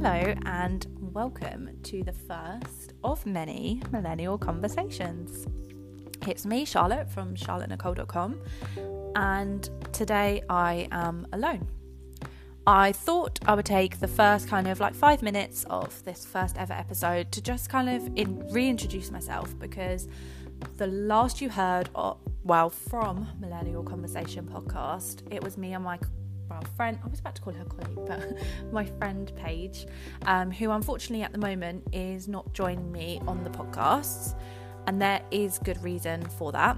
Hello, and welcome to the first of many Millennial Conversations. It's me, Charlotte, from charlottenichole.com, and today I am alone. I thought I would take the first kind of like five minutes of this first ever episode to just kind of in, reintroduce myself because the last you heard, of, well, from Millennial Conversation podcast, it was me and my well, friend, I was about to call her colleague, but my friend Paige, um, who unfortunately at the moment is not joining me on the podcasts, and there is good reason for that.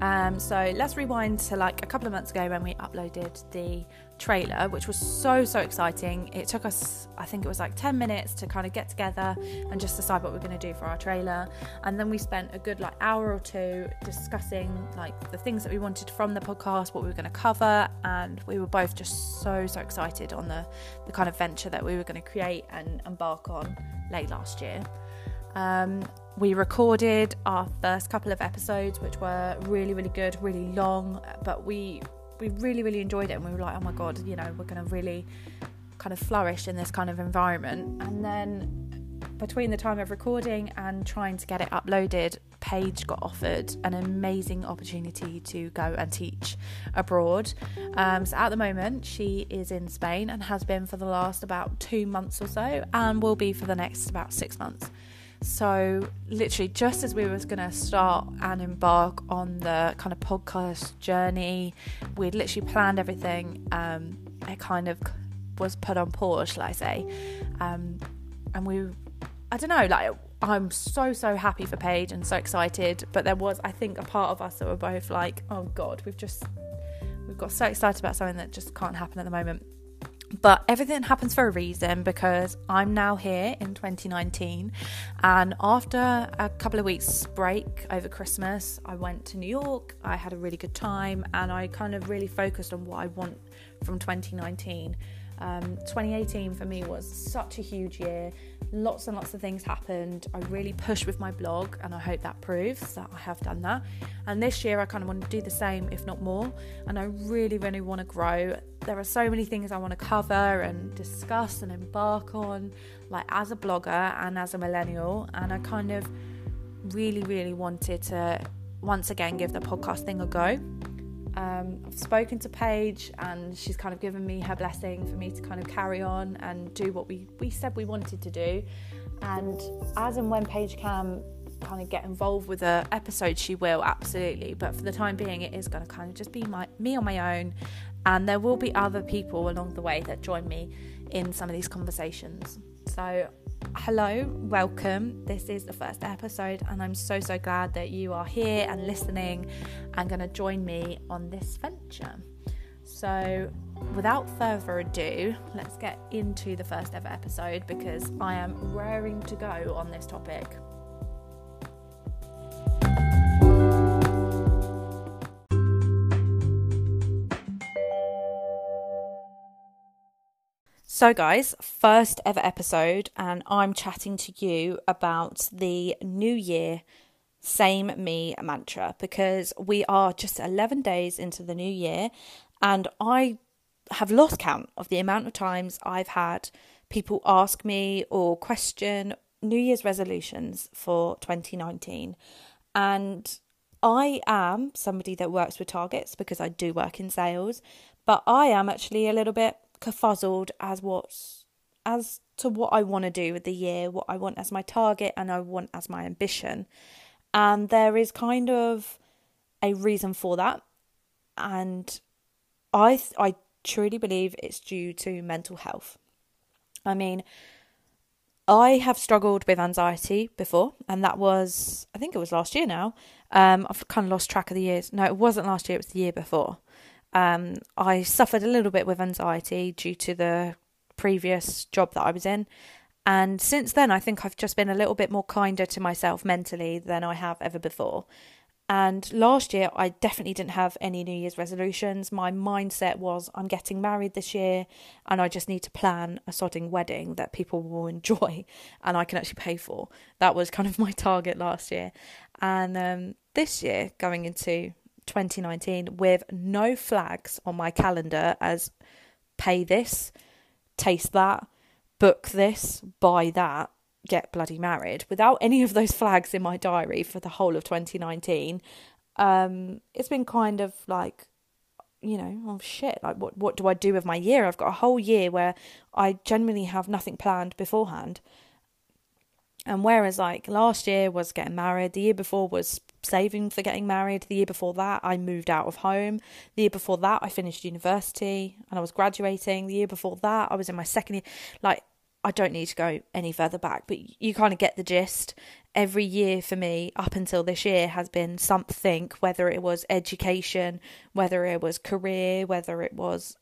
Um, so let's rewind to like a couple of months ago when we uploaded the trailer, which was so, so exciting. It took us, I think it was like 10 minutes to kind of get together and just decide what we are going to do for our trailer. And then we spent a good like hour or two discussing like the things that we wanted from the podcast, what we were going to cover. And we were both just so, so excited on the, the kind of venture that we were going to create and embark on late last year. Um, we recorded our first couple of episodes, which were really, really good, really long, but we we really, really enjoyed it, and we were like, oh my god, you know, we're going to really kind of flourish in this kind of environment. And then between the time of recording and trying to get it uploaded, Paige got offered an amazing opportunity to go and teach abroad. Um, so at the moment, she is in Spain and has been for the last about two months or so, and will be for the next about six months. So, literally, just as we was going to start and embark on the kind of podcast journey, we'd literally planned everything. Um, it kind of was put on pause, shall I say? Um, and we, I don't know, like I'm so so happy for Paige and so excited. But there was, I think, a part of us that were both like, oh God, we've just we've got so excited about something that just can't happen at the moment. But everything happens for a reason because I'm now here in 2019. And after a couple of weeks' break over Christmas, I went to New York. I had a really good time and I kind of really focused on what I want from 2019. Um, 2018 for me was such a huge year. Lots and lots of things happened. I really pushed with my blog, and I hope that proves that I have done that. And this year, I kind of want to do the same, if not more. And I really, really want to grow. There are so many things I want to cover and discuss and embark on, like as a blogger and as a millennial. And I kind of really, really wanted to once again give the podcast thing a go. Um, I've spoken to Paige and she's kind of given me her blessing for me to kind of carry on and do what we, we said we wanted to do. And as and when Paige can kind of get involved with the episode, she will absolutely. But for the time being, it is going to kind of just be my me on my own, and there will be other people along the way that join me in some of these conversations. So hello, welcome. This is the first episode, and I'm so, so glad that you are here and listening and going to join me on this venture. So, without further ado, let's get into the first ever episode because I am raring to go on this topic. So, guys, first ever episode, and I'm chatting to you about the New Year Same Me mantra because we are just 11 days into the new year, and I have lost count of the amount of times I've had people ask me or question New Year's resolutions for 2019. And I am somebody that works with targets because I do work in sales, but I am actually a little bit kerfuzzled as what's as to what I want to do with the year, what I want as my target, and I want as my ambition. And there is kind of a reason for that, and I I truly believe it's due to mental health. I mean, I have struggled with anxiety before, and that was I think it was last year now. Um, I've kind of lost track of the years. No, it wasn't last year; it was the year before. Um, I suffered a little bit with anxiety due to the previous job that I was in. And since then, I think I've just been a little bit more kinder to myself mentally than I have ever before. And last year, I definitely didn't have any New Year's resolutions. My mindset was I'm getting married this year and I just need to plan a sodding wedding that people will enjoy and I can actually pay for. That was kind of my target last year. And um, this year, going into 2019 with no flags on my calendar as pay this, taste that, book this, buy that, get bloody married without any of those flags in my diary for the whole of 2019. Um, it's been kind of like, you know, oh shit, like what what do I do with my year? I've got a whole year where I generally have nothing planned beforehand. And whereas like last year was getting married, the year before was saving for getting married, the year before that I moved out of home, the year before that I finished university and I was graduating, the year before that I was in my second year. Like I don't need to go any further back, but you kind of get the gist. Every year for me, up until this year, has been something, whether it was education, whether it was career, whether it was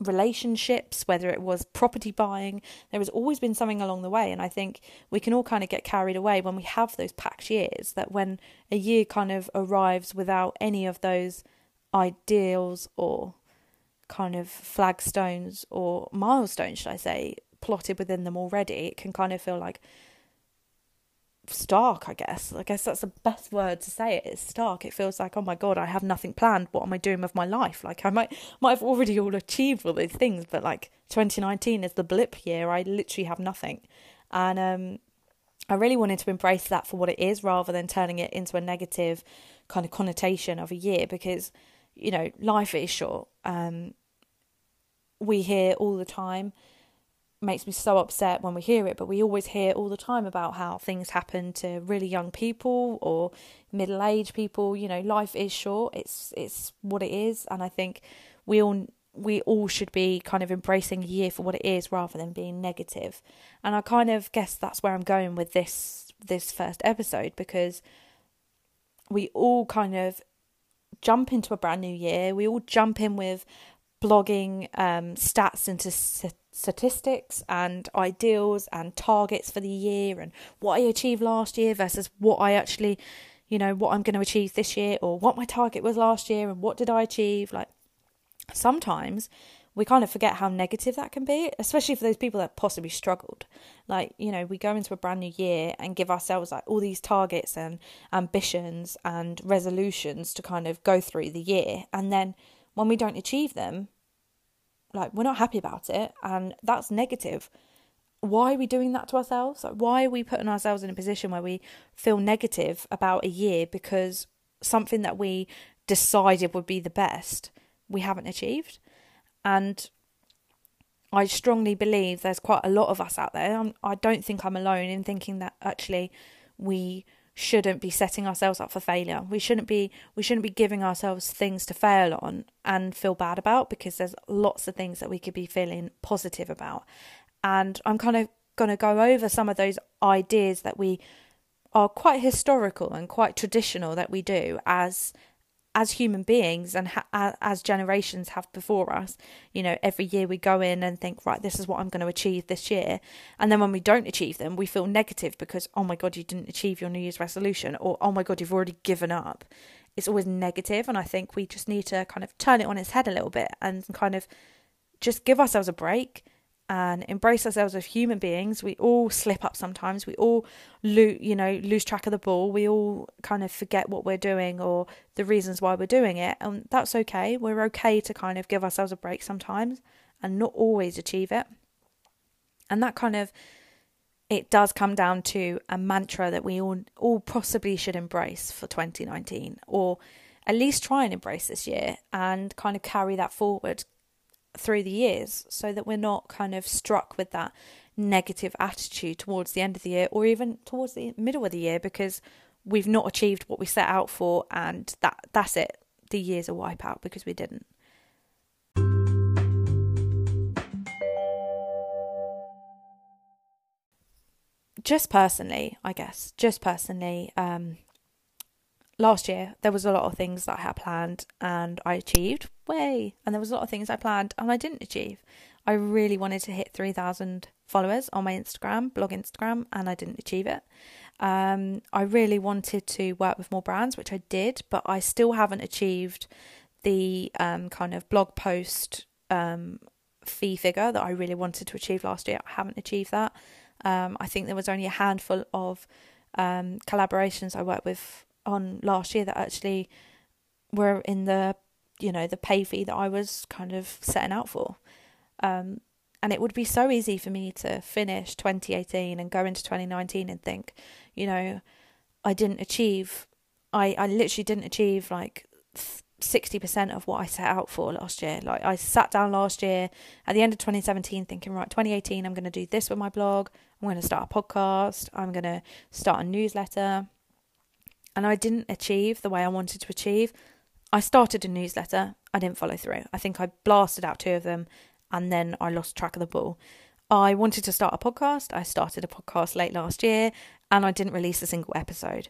relationships, whether it was property buying, there has always been something along the way. And I think we can all kind of get carried away when we have those packed years, that when a year kind of arrives without any of those ideals or kind of flagstones or milestones, should I say, plotted within them already, it can kind of feel like stark, I guess. I guess that's the best word to say it. It's stark. It feels like, oh my god, I have nothing planned. What am I doing with my life? Like I might might have already all achieved all these things, but like 2019 is the blip year. I literally have nothing, and um, I really wanted to embrace that for what it is, rather than turning it into a negative kind of connotation of a year. Because you know, life is short. Um, we hear all the time makes me so upset when we hear it, but we always hear all the time about how things happen to really young people or middle-aged people. You know, life is short. It's it's what it is, and I think we all we all should be kind of embracing a year for what it is rather than being negative. And I kind of guess that's where I'm going with this this first episode because we all kind of jump into a brand new year. We all jump in with blogging um, stats into statistics and ideals and targets for the year and what I achieved last year versus what I actually, you know, what I'm going to achieve this year or what my target was last year and what did I achieve. Like sometimes we kind of forget how negative that can be, especially for those people that possibly struggled. Like, you know, we go into a brand new year and give ourselves like all these targets and ambitions and resolutions to kind of go through the year. And then when we don't achieve them, like we're not happy about it and that's negative. Why are we doing that to ourselves? Like why are we putting ourselves in a position where we feel negative about a year because something that we decided would be the best we haven't achieved? And I strongly believe there's quite a lot of us out there. I'm, I do not think I'm alone in thinking that actually we shouldn't be setting ourselves up for failure. We shouldn't be we shouldn't be giving ourselves things to fail on and feel bad about because there's lots of things that we could be feeling positive about. And I'm kind of going to go over some of those ideas that we are quite historical and quite traditional that we do as as human beings and ha- as generations have before us, you know, every year we go in and think, right, this is what I'm going to achieve this year. And then when we don't achieve them, we feel negative because, oh my God, you didn't achieve your New Year's resolution, or oh my God, you've already given up. It's always negative, And I think we just need to kind of turn it on its head a little bit and kind of just give ourselves a break and embrace ourselves as human beings. We all slip up sometimes. We all lose, you know, lose track of the ball. We all kind of forget what we're doing or the reasons why we're doing it, and that's okay. We're okay to kind of give ourselves a break sometimes and not always achieve it. And that kind of it does come down to a mantra that we all all possibly should embrace for 2019 or at least try and embrace this year and kind of carry that forward through the years so that we're not kind of struck with that negative attitude towards the end of the year or even towards the middle of the year because we've not achieved what we set out for and that that's it. The year's a wipeout because we didn't. Just personally i guess just personally um last year there was a lot of things that I had planned and I achieved. Way. And there was a lot of things I planned and I didn't achieve. I really wanted to hit 3,000 followers on my Instagram, blog Instagram, and I didn't achieve it. Um, I really wanted to work with more brands, which I did, but I still haven't achieved the um, kind of blog post um, fee figure that I really wanted to achieve last year. I haven't achieved that. Um, I think there was only a handful of um, collaborations I worked with on last year that actually were in the you know the pay fee that I was kind of setting out for. Um, And it would be so easy for me to finish 2018 and go into 2019 and think, you know, I didn't achieve, I, I literally didn't achieve like 60% of what I set out for last year. Like I sat down last year at the end of 2017 thinking, right, 2018, I'm going to do this with my blog. I'm going to start a podcast. I'm going to start a newsletter. And I didn't achieve the way I wanted to achieve. I started a newsletter. I didn't follow through. I think I blasted out two of them and then I lost track of the ball. I wanted to start a podcast. I started a podcast late last year and I didn't release a single episode.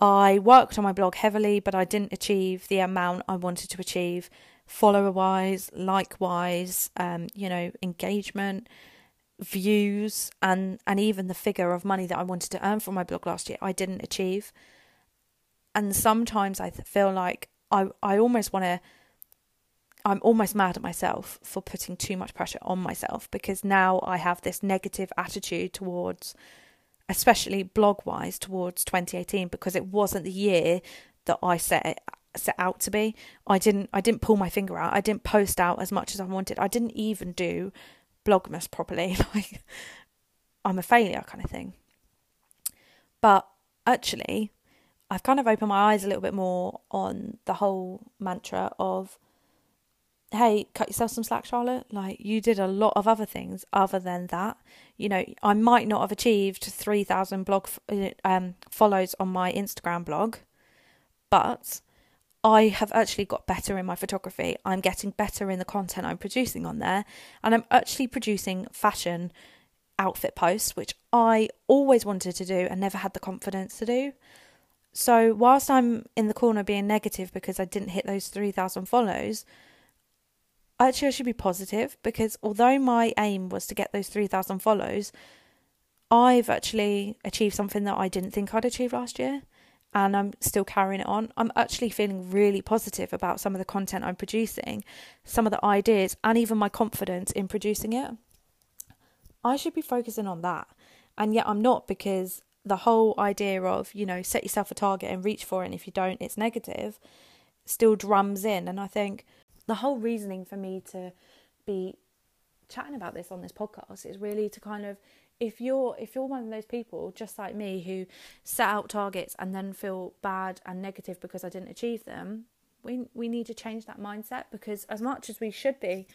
I worked on my blog heavily, but I didn't achieve the amount I wanted to achieve follower wise, like wise, um, you know, engagement, views, and, and even the figure of money that I wanted to earn from my blog last year, I didn't achieve. And sometimes I feel like I, I almost want to, I'm almost mad at myself for putting too much pressure on myself because now I have this negative attitude towards especially blog wise towards 2018 because it wasn't the year that I set set out to be. I didn't I didn't pull my finger out. I didn't post out as much as I wanted. I didn't even do blogmas properly. Like I'm a failure kind of thing. But actually, I've kind of opened my eyes a little bit more on the whole mantra of hey, cut yourself some slack, Charlotte. Like, you did a lot of other things other than that. You know, I might not have achieved 3,000 blog uh, um, follows on my Instagram blog, but I have actually got better in my photography. I'm getting better in the content I'm producing on there, and I'm actually producing fashion outfit posts, which I always wanted to do and never had the confidence to do. So, whilst I'm in the corner being negative because I didn't hit those 3,000 follows, actually I should be positive because although my aim was to get those 3,000 follows, I've actually achieved something that I didn't think I'd achieve last year and I'm still carrying it on. I'm actually feeling really positive about some of the content I'm producing, some of the ideas, and even my confidence in producing it. I should be focusing on that. And yet I'm not because the whole idea of, you know, set yourself a target and reach for it, and if you don't, it's negative, still drums in. And I think the whole reasoning for me to be chatting about this on this podcast is really to kind of if you're if you're one of those people just like me who set out targets and then feel bad and negative because I didn't achieve them we we need to change that mindset because as much as we should be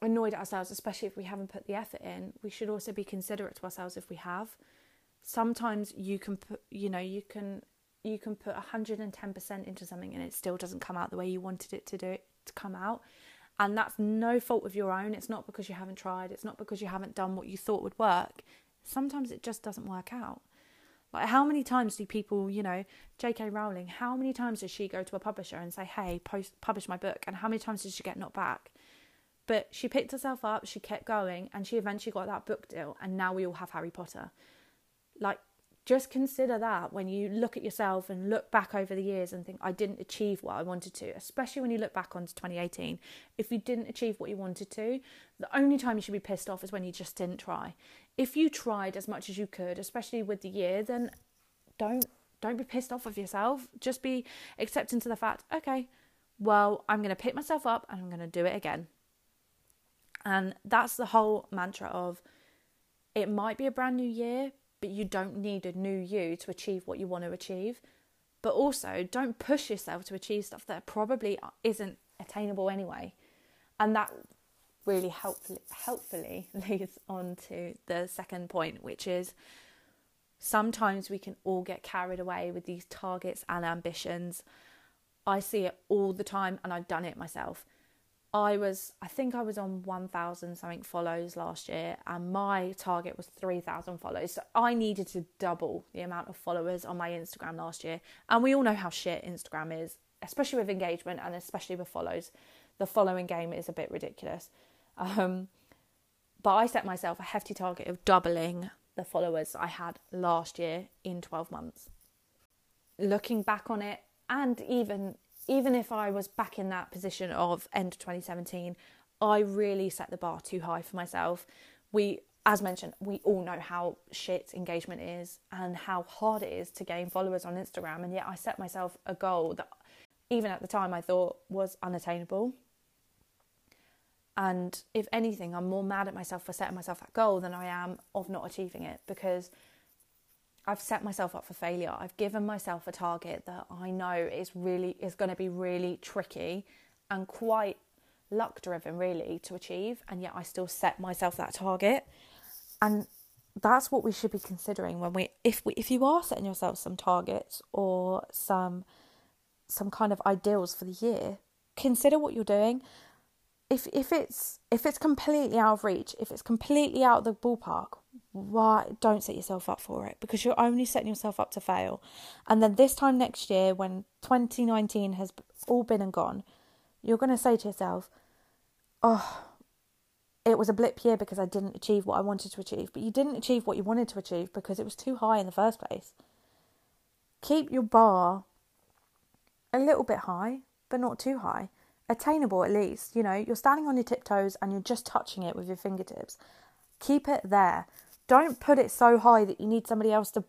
annoyed at ourselves especially if we haven't put the effort in we should also be considerate to ourselves if we have sometimes you can put you know you can you can put 110% into something and it still doesn't come out the way you wanted it to do it to come out. And that's no fault of your own. It's not because you haven't tried. It's not because you haven't done what you thought would work. Sometimes it just doesn't work out. Like how many times do people you know jk rowling how many times does she go to a publisher and say hey post publish my book and how many times did she get knocked back? But she picked herself up she kept going and she eventually got that book deal and now we all have harry potter like just consider that when you look at yourself and look back over the years and think, I didn't achieve what I wanted to, especially when you look back onto 2018. If you didn't achieve what you wanted to, the only time you should be pissed off is when you just didn't try. If you tried as much as you could, especially with the year, then don't don't be pissed off of yourself. Just be accepting to the fact, okay, well, I'm going to pick myself up and I'm going to do it again. And that's the whole mantra of it might be a brand new year, but you don't need a new you to achieve what you want to achieve. But also, don't push yourself to achieve stuff that probably isn't attainable anyway. And that really helpfully, leads on to the second point, which is sometimes we can all get carried away with these targets and ambitions. I see it all the time, and I've done it myself. I was, I think I was on 1,000 something follows last year, and my target was 3,000 follows. So I needed to double the amount of followers on my Instagram last year. And we all know how shit Instagram is, especially with engagement and especially with follows. The following game is a bit ridiculous. Um, but I set myself a hefty target of doubling the followers I had last year in 12 months. Looking back on it, and even even if I was back in that position of end of 2017, I really set the bar too high for myself. We, as mentioned, we all know how shit engagement is and how hard it is to gain followers on Instagram. And yet I set myself a goal that even at the time I thought was unattainable. And if anything, I'm more mad at myself for setting myself that goal than I am of not achieving it because I've set myself up for failure. I've given myself a target that I know is really is going to be really tricky and quite luck driven really to achieve and yet I still set myself that target. And that's what we should be considering when we if we if you are setting yourself some targets or some some kind of ideals for the year, consider what you're doing if if it's if it's completely out of reach, if it's completely out of the ballpark, why don't set yourself up for it because you're only setting yourself up to fail. And then this time next year when 2019 has all been and gone, you're going to say to yourself, "Oh, it was a blip year because I didn't achieve what I wanted to achieve." But you didn't achieve what you wanted to achieve because it was too high in the first place. Keep your bar a little bit high, but not too high attainable at least. You know, you're standing on your tiptoes and you're just touching it with your fingertips. Keep it there. Don't put it so high that you need somebody else to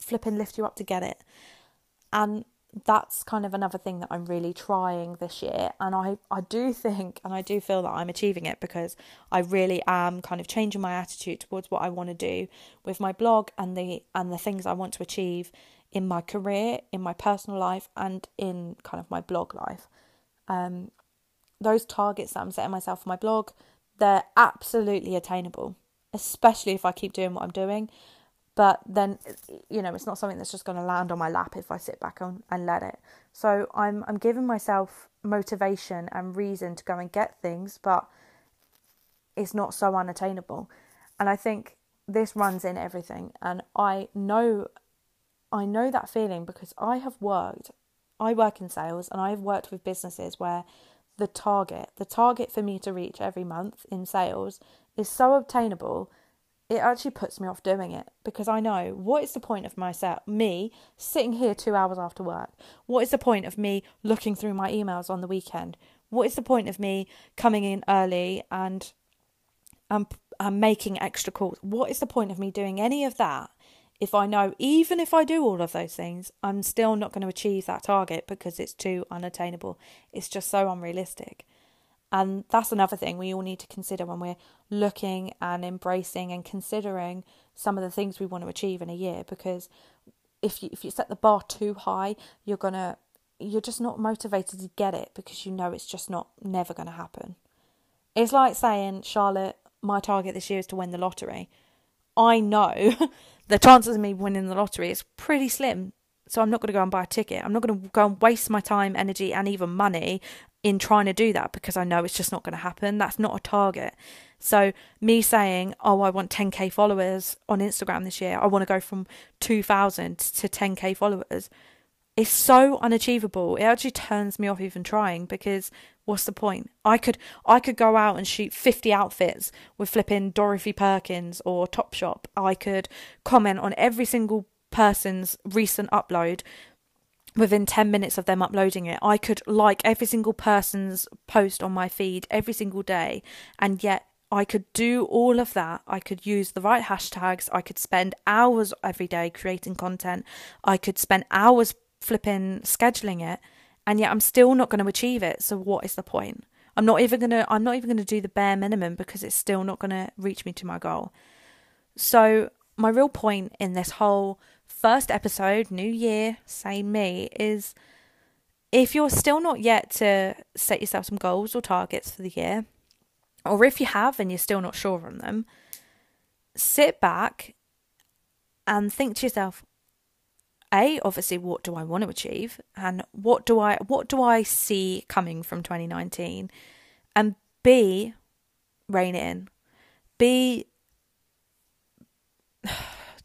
flip and lift you up to get it. And that's kind of another thing that I'm really trying this year. And I, I do think and I do feel that I'm achieving it because I really am kind of changing my attitude towards what I want to do with my blog and the and the things I want to achieve in my career, in my personal life and in kind of my blog life um, those targets that I'm setting myself for my blog, they're absolutely attainable, especially if I keep doing what I'm doing. But then, you know, it's not something that's just going to land on my lap if I sit back on and let it. So I'm I'm giving myself motivation and reason to go and get things, but it's not so unattainable. And I think this runs in everything. And I know I know that feeling because I have worked I work in sales and I've worked with businesses where the target, the target for me to reach every month in sales is so obtainable, it actually puts me off doing it because I know what is the point of myself, me sitting here two hours after work? What is the point of me looking through my emails on the weekend? What is the point of me coming in early and um, and making extra calls? What is the point of me doing any of that if I know, even if I do all of those things, I'm still not going to achieve that target because it's too unattainable. It's just so unrealistic. And that's another thing we all need to consider when we're looking and embracing and considering some of the things we want to achieve in a year. Because if you if you set the bar too high, you're gonna you're just not motivated to get it because you know it's just not never going to happen. It's like saying, Charlotte, my target this year is to win the lottery. I know the chances of me winning the lottery is pretty slim. So I'm not going to go and buy a ticket. I'm not going to go and waste my time, energy, and even money in trying to do that because I know it's just not going to happen. That's not a target. So me saying, "Oh, I want 10k followers on Instagram this year. I want to go from 2,000 to 10k followers." It's so unachievable. It actually turns me off even trying because what's the point? I could I could go out and shoot 50 outfits with flipping Dorothy Perkins or Topshop. I could comment on every single person's recent upload within 10 minutes of them uploading it. I could like every single person's post on my feed every single day and yet I could do all of that. I could use the right hashtags. I could spend hours every day creating content. I could spend hours flipping scheduling it and yet I'm still not going to achieve it. So what is the point? I'm not even going to I'm not even going to do the bare minimum because it's still not going to reach me to my goal. So my real point in this whole first episode, new year, same me, is if you're still not yet to set yourself some goals or targets for the year, or if you have and you're still not sure on them, sit back and think to yourself, a obviously what do I want to achieve? And what do I what do I see coming from 2019 and B rein it in. B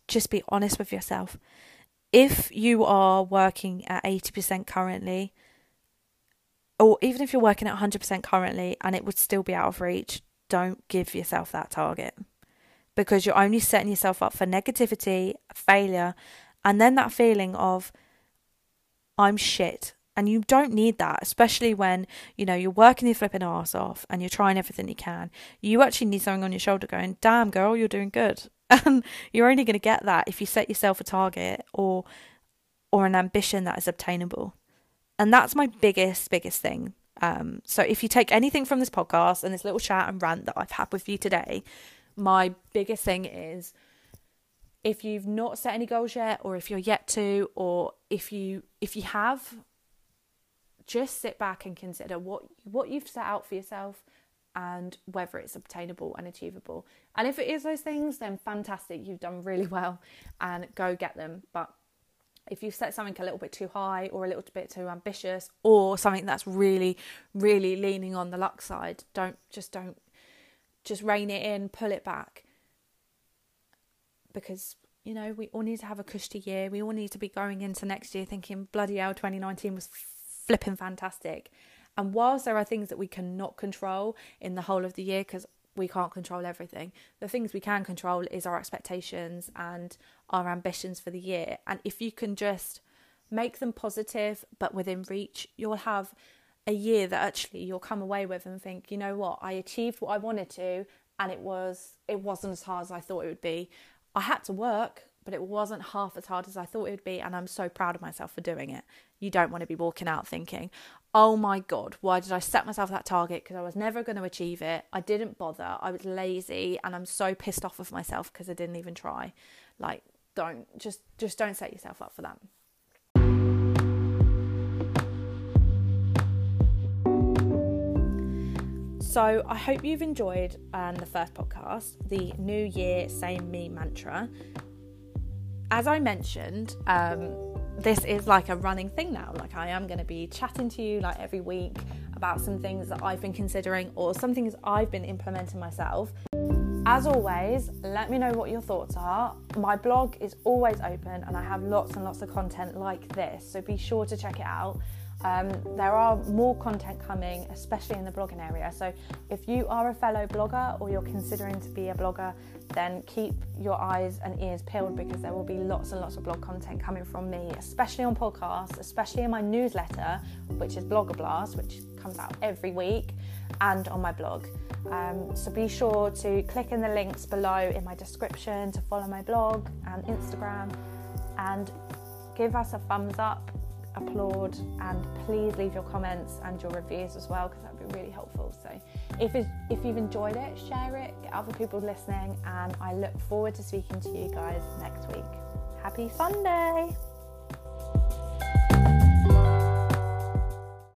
just be honest with yourself. If you are working at 80% currently or even if you're working at 100% currently and it would still be out of reach don't give yourself that target. Because you're only setting yourself up for negativity failure and then that feeling of, I'm shit. And you don't need that, especially when, you know, you're working your flipping ass off and you're trying everything you can. You actually need something on your shoulder going, damn, girl, you're doing good. And you're only going to get that if you set yourself a target or or an ambition that is obtainable. And that's my biggest, biggest thing. Um, so if you take anything from this podcast and this little chat and rant that I've had with you today, my biggest thing is if you've not set any goals yet or if you're yet to or if you if you have just sit back and consider what what you've set out for yourself and whether it's obtainable and achievable. And if it is those things, then fantastic, you've done really well and go get them. But if you've set something a little bit too high or a little bit too ambitious or something that's really, really leaning on the luck side, don't just don't just rein it in, pull it back. Because, you know, we all need to have a cushy year. We all need to be going into next year thinking bloody hell 2019 was flipping fantastic. And whilst there are things that we cannot control in the whole of the year, because we can't control everything, the things we can control is our expectations and our ambitions for the year. And if you can just make them positive but within reach, you'll have a year that actually you'll come away with and think, you know what, I achieved what I wanted to and it was it wasn't as hard as I thought it would be. I had to work, but it wasn't half as hard as I thought it would be, and I'm so proud of myself for doing it. You don't want to be walking out thinking, oh my God, why did I set myself that target? Because I was never going to achieve it. I didn't bother. I was lazy, and I'm so pissed off with myself because I didn't even try. Like, don't just just don't set yourself up for that. So I hope you've enjoyed um, the first podcast, the New Year Same Me mantra as I mentioned, um, this is like a running thing now. Like I am going to be chatting to you like every week about some things that I've been considering or some things I've been implementing myself. As always, let me know what your thoughts are. My blog is always open and I have lots and lots of content like this, so be sure to check it out. Um, there are more content coming, especially in the blogging area. So, if you are a fellow blogger or you're considering to be a blogger, then keep your eyes and ears peeled because there will be lots and lots of blog content coming from me, especially on podcasts, especially in my newsletter, which is Blogger Blast, which comes out every week, and on my blog. Um, so be sure to click in the links below in my description to follow my blog and Instagram and give us a thumbs up, applaud, and please leave your comments and your reviews as well because that would be really helpful. So if, if you've enjoyed it, share it, get other people listening, and I look forward to speaking to you guys next week. Happy Sunday!